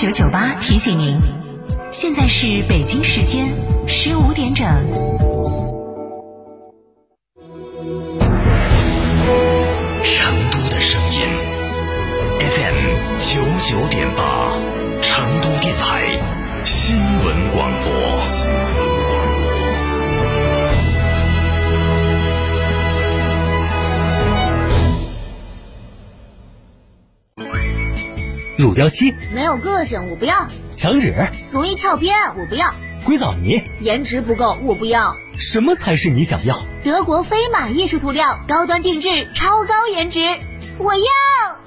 九九八提醒您，现在是北京时间十五点整。乳胶漆没有个性，我不要；墙纸容易翘边，我不要；硅藻泥颜值不够，我不要。什么才是你想要？德国飞马艺术涂料，高端定制，超高颜值，我要。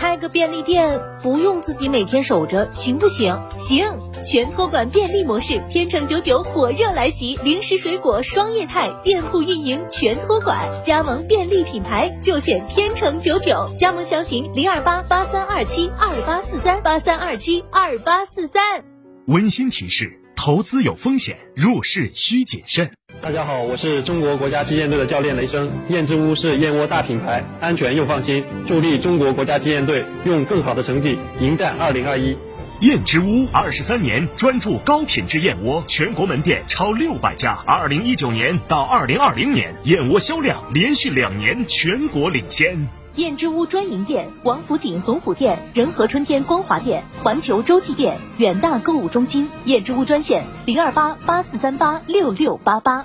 开个便利店不用自己每天守着，行不行？行，全托管便利模式，天成九九火热来袭，零食水果双业态，店铺运营全托管，加盟便利品牌就选天成九九，加盟详询零二八八三二七二八四三八三二七二八四三。温馨提示：投资有风险，入市需谨慎。大家好，我是中国国家击剑队的教练雷声。燕之屋是燕窝大品牌，安全又放心，助力中国国家击剑队用更好的成绩迎战二零二一。燕之屋二十三年专注高品质燕窝，全国门店超六百家。二零一九年到二零二零年，燕窝销量连续两年全国领先。燕之屋专营店：王府井总府店、仁和春天光华店、环球洲际店、远大购物中心。燕之屋专线：零二八八四三八六六八八。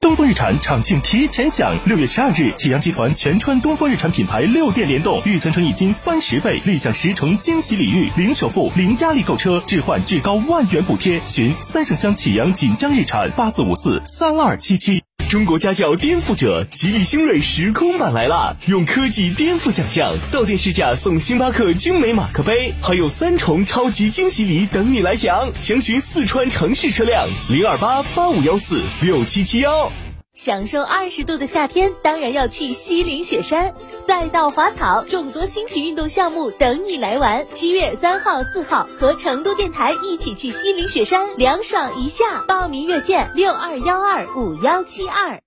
东风日产厂庆提前享，六月十二日，启阳集团全川东风日产品牌六店联动，预存成一金翻十倍，立享十重惊喜礼遇，零首付、零压力购车，置换至高万元补贴。寻三圣乡启阳锦江日产八四五四三二七七。中国家轿颠覆者，吉利星瑞时空版来啦！用科技颠覆想象，到店试驾送星巴克精美马克杯，还有三重超级惊喜礼等你来享。详询四川城市车辆零二八八五幺四六七七幺。享受二十度的夏天，当然要去西岭雪山，赛道滑草，众多新奇运动项目等你来玩。七月三号、四号，和成都电台一起去西岭雪山凉爽一下。报名热线六二幺二五幺七二。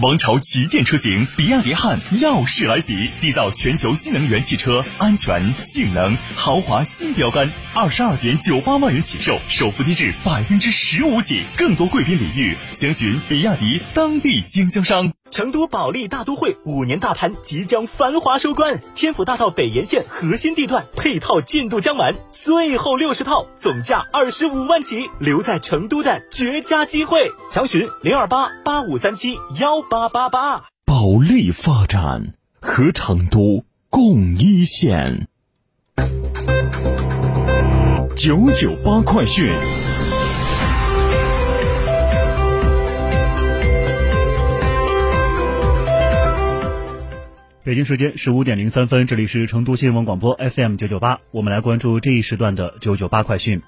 王朝旗舰车型比亚迪汉耀世来袭，缔造全球新能源汽车安全、性能、豪华新标杆。二十二点九八万元起售，首付低至百分之十五起，更多贵宾礼遇，详询比亚迪当地经销商。成都保利大都会五年大盘即将繁华收官，天府大道北沿线核心地段配套进度将完，最后六十套，总价二十五万起，留在成都的绝佳机会。详询零二八八五三七幺八八八。保利发展和成都共一线。九九八快讯。北京时间十五点零三分，这里是成都新闻广播 FM 九九八，我们来关注这一时段的九九八快讯。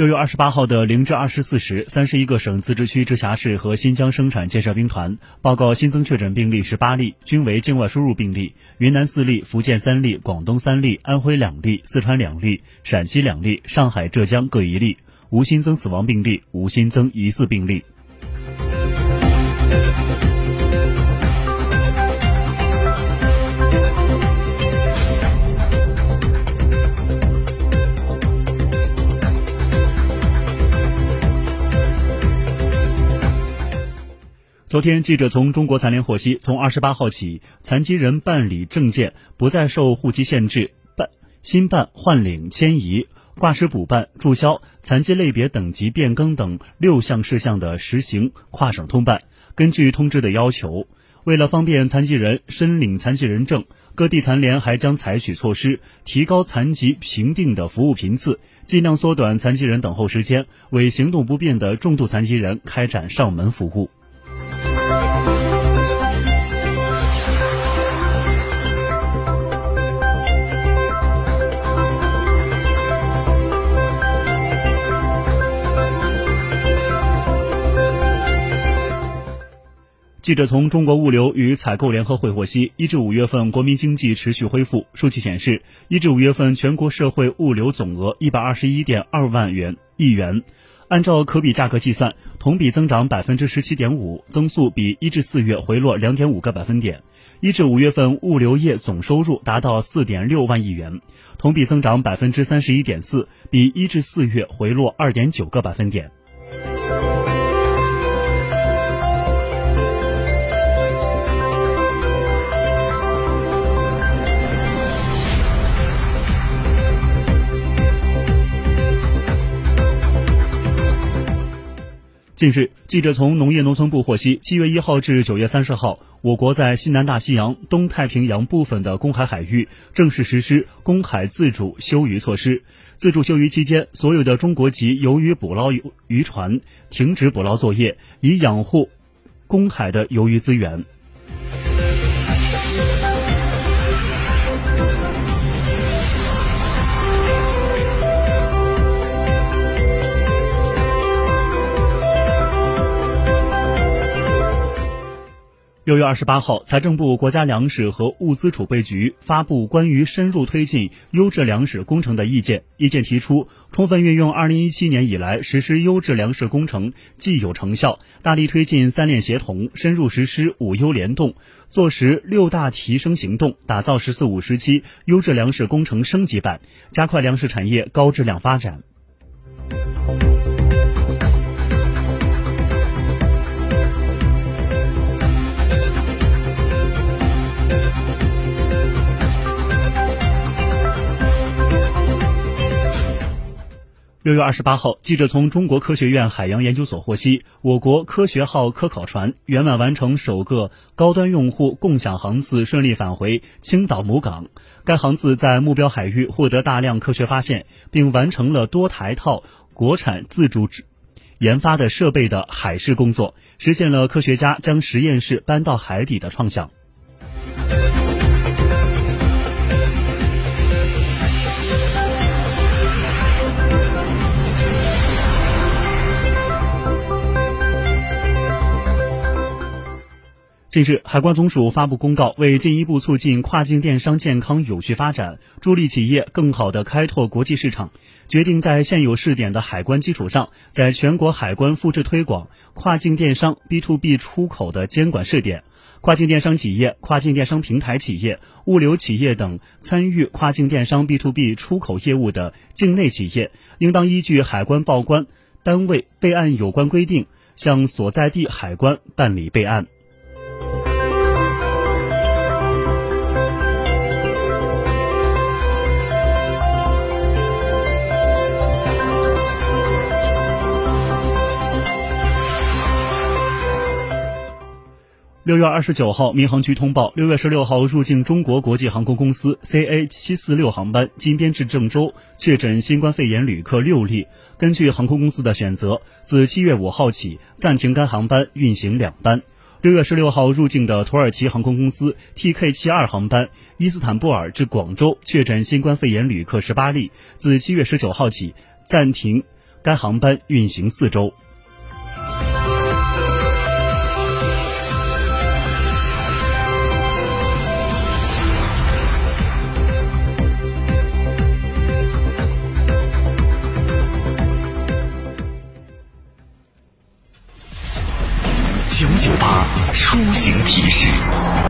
六月二十八号的零至二十四时，三十一个省、自治区、直辖市和新疆生产建设兵团报告新增确诊病例十八例，均为境外输入病例。云南四例，福建三例，广东三例，安徽两例，四川两例，陕西两例，上海、浙江各一例，无新增死亡病例，无新增疑似病例。昨天，记者从中国残联获悉，从二十八号起，残疾人办理证件不再受户籍限制，办新办、换领、迁移、挂失补办、注销、残疾类别等级变更等六项事项的实行跨省通办。根据通知的要求，为了方便残疾人申领残疾人证，各地残联还将采取措施，提高残疾评定的服务频次，尽量缩短残疾人等候时间，为行动不便的重度残疾人开展上门服务。记者从中国物流与采购联合会获悉，一至五月份国民经济持续恢复。数据显示，一至五月份全国社会物流总额一百二十一点二万元亿元，按照可比价格计算，同比增长百分之十七点五，增速比一至四月回落两点五个百分点。一至五月份物流业总收入达到四点六万亿元，同比增长百分之三十一点四，比一至四月回落二点九个百分点。近日，记者从农业农村部获悉，七月一号至九月三十号，我国在西南大西洋、东太平洋部分的公海海域正式实施公海自主休渔措施。自主休渔期间，所有的中国籍游鱼捕捞渔船停止捕捞作业，以养护公海的鱿鱼资源。六月二十八号，财政部、国家粮食和物资储备局发布关于深入推进优质粮食工程的意见。意见提出，充分运用二零一七年以来实施优质粮食工程既有成效，大力推进三链协同，深入实施五优联动，做实六大提升行动，打造“十四五”时期优质粮食工程升级版，加快粮食产业高质量发展。六月二十八号，记者从中国科学院海洋研究所获悉，我国科学号科考船圆满完成首个高端用户共享航次，顺利返回青岛母港。该航次在目标海域获得大量科学发现，并完成了多台套国产自主研发的设备的海试工作，实现了科学家将实验室搬到海底的创想。近日，海关总署发布公告，为进一步促进跨境电商健康有序发展，助力企业更好地开拓国际市场，决定在现有试点的海关基础上，在全国海关复制推广跨境电商 B to B 出口的监管试点。跨境电商企业、跨境电商平台企业、物流企业等参与跨境电商 B to B 出口业务的境内企业，应当依据海关报关单位备案有关规定，向所在地海关办理备案。六月二十九号，民航局通报，六月十六号入境中国国际航空公司 CA 七四六航班经编至郑州确诊新冠肺炎旅客六例。根据航空公司的选择，自七月五号起暂停该航班运行两班。六月十六号入境的土耳其航空公司 TK 七二航班伊斯坦布尔至广州确诊新冠肺炎旅客十八例，自七月十九号起暂停该航班运行四周。